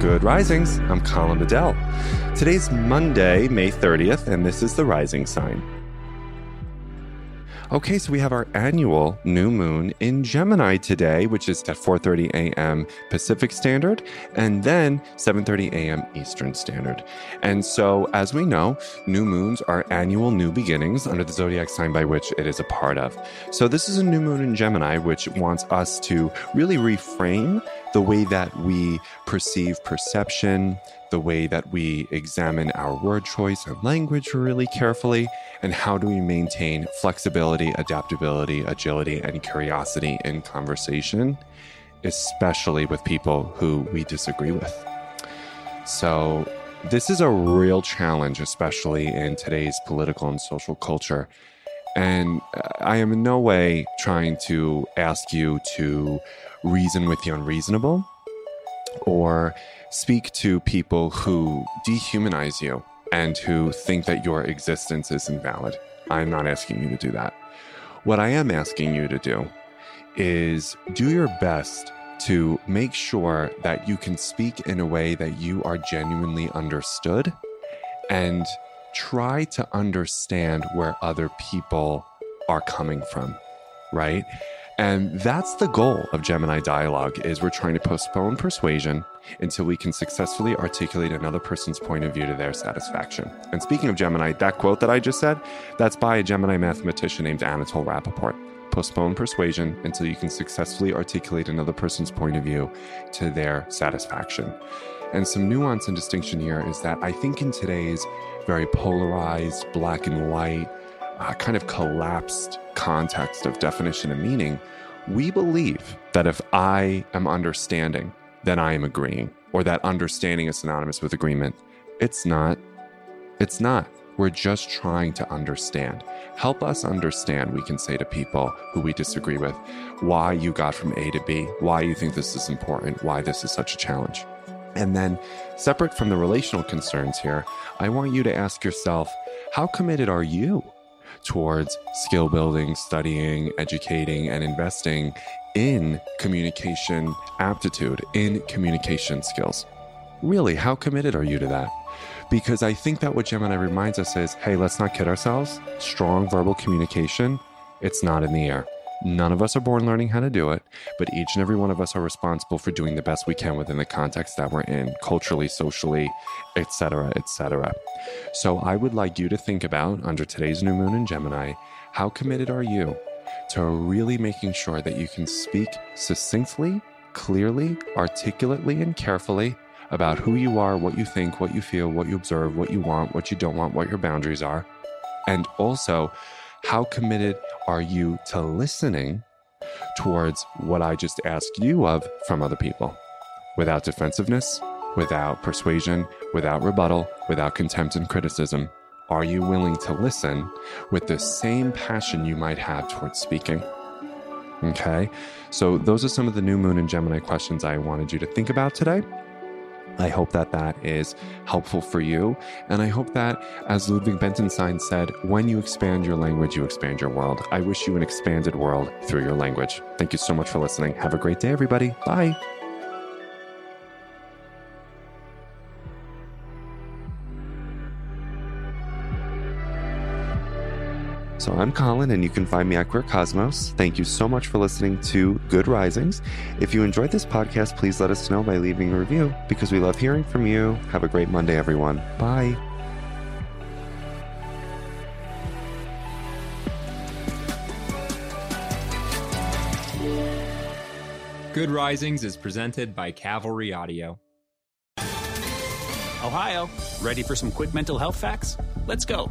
Good Risings. I'm Colin Bedell. Today's Monday, May 30th, and this is the rising sign. Okay, so we have our annual new moon in Gemini today, which is at 4:30 a.m. Pacific Standard and then 7:30 a.m. Eastern Standard. And so, as we know, new moons are annual new beginnings under the zodiac sign by which it is a part of. So, this is a new moon in Gemini which wants us to really reframe the way that we perceive perception, the way that we examine our word choice and language really carefully, and how do we maintain flexibility, adaptability, agility, and curiosity in conversation, especially with people who we disagree with. So, this is a real challenge, especially in today's political and social culture. And uh, I am in no way trying to ask you to reason with the unreasonable or speak to people who dehumanize you and who think that your existence is invalid. I'm not asking you to do that. What I am asking you to do is do your best to make sure that you can speak in a way that you are genuinely understood and try to understand where other people are coming from, right? And that's the goal of Gemini dialogue is we're trying to postpone persuasion until we can successfully articulate another person's point of view to their satisfaction. And speaking of Gemini, that quote that I just said, that's by a Gemini mathematician named Anatol Rapoport. Postpone persuasion until you can successfully articulate another person's point of view to their satisfaction. And some nuance and distinction here is that I think in today's very polarized, black and white, uh, kind of collapsed context of definition and meaning, we believe that if I am understanding, then I am agreeing, or that understanding is synonymous with agreement. It's not. It's not. We're just trying to understand. Help us understand, we can say to people who we disagree with, why you got from A to B, why you think this is important, why this is such a challenge. And then, separate from the relational concerns here, I want you to ask yourself, how committed are you towards skill building, studying, educating, and investing in communication aptitude, in communication skills. Really, how committed are you to that? Because I think that what Gemini reminds us is hey, let's not kid ourselves. Strong verbal communication, it's not in the air. None of us are born learning how to do it, but each and every one of us are responsible for doing the best we can within the context that we're in, culturally, socially, etc., etc. So I would like you to think about under today's new moon in Gemini, how committed are you to really making sure that you can speak succinctly, clearly, articulately, and carefully about who you are, what you think, what you feel, what you observe, what you want, what you don't want, what your boundaries are, and also how committed are you to listening towards what I just asked you of from other people without defensiveness, without persuasion, without rebuttal, without contempt and criticism? Are you willing to listen with the same passion you might have towards speaking? Okay, so those are some of the new moon and Gemini questions I wanted you to think about today. I hope that that is helpful for you. And I hope that, as Ludwig Wittgenstein said, when you expand your language, you expand your world. I wish you an expanded world through your language. Thank you so much for listening. Have a great day, everybody. Bye. So I'm Colin, and you can find me at Queer Cosmos. Thank you so much for listening to Good Risings. If you enjoyed this podcast, please let us know by leaving a review because we love hearing from you. Have a great Monday, everyone. Bye. Good Risings is presented by Cavalry Audio. Ohio, ready for some quick mental health facts? Let's go.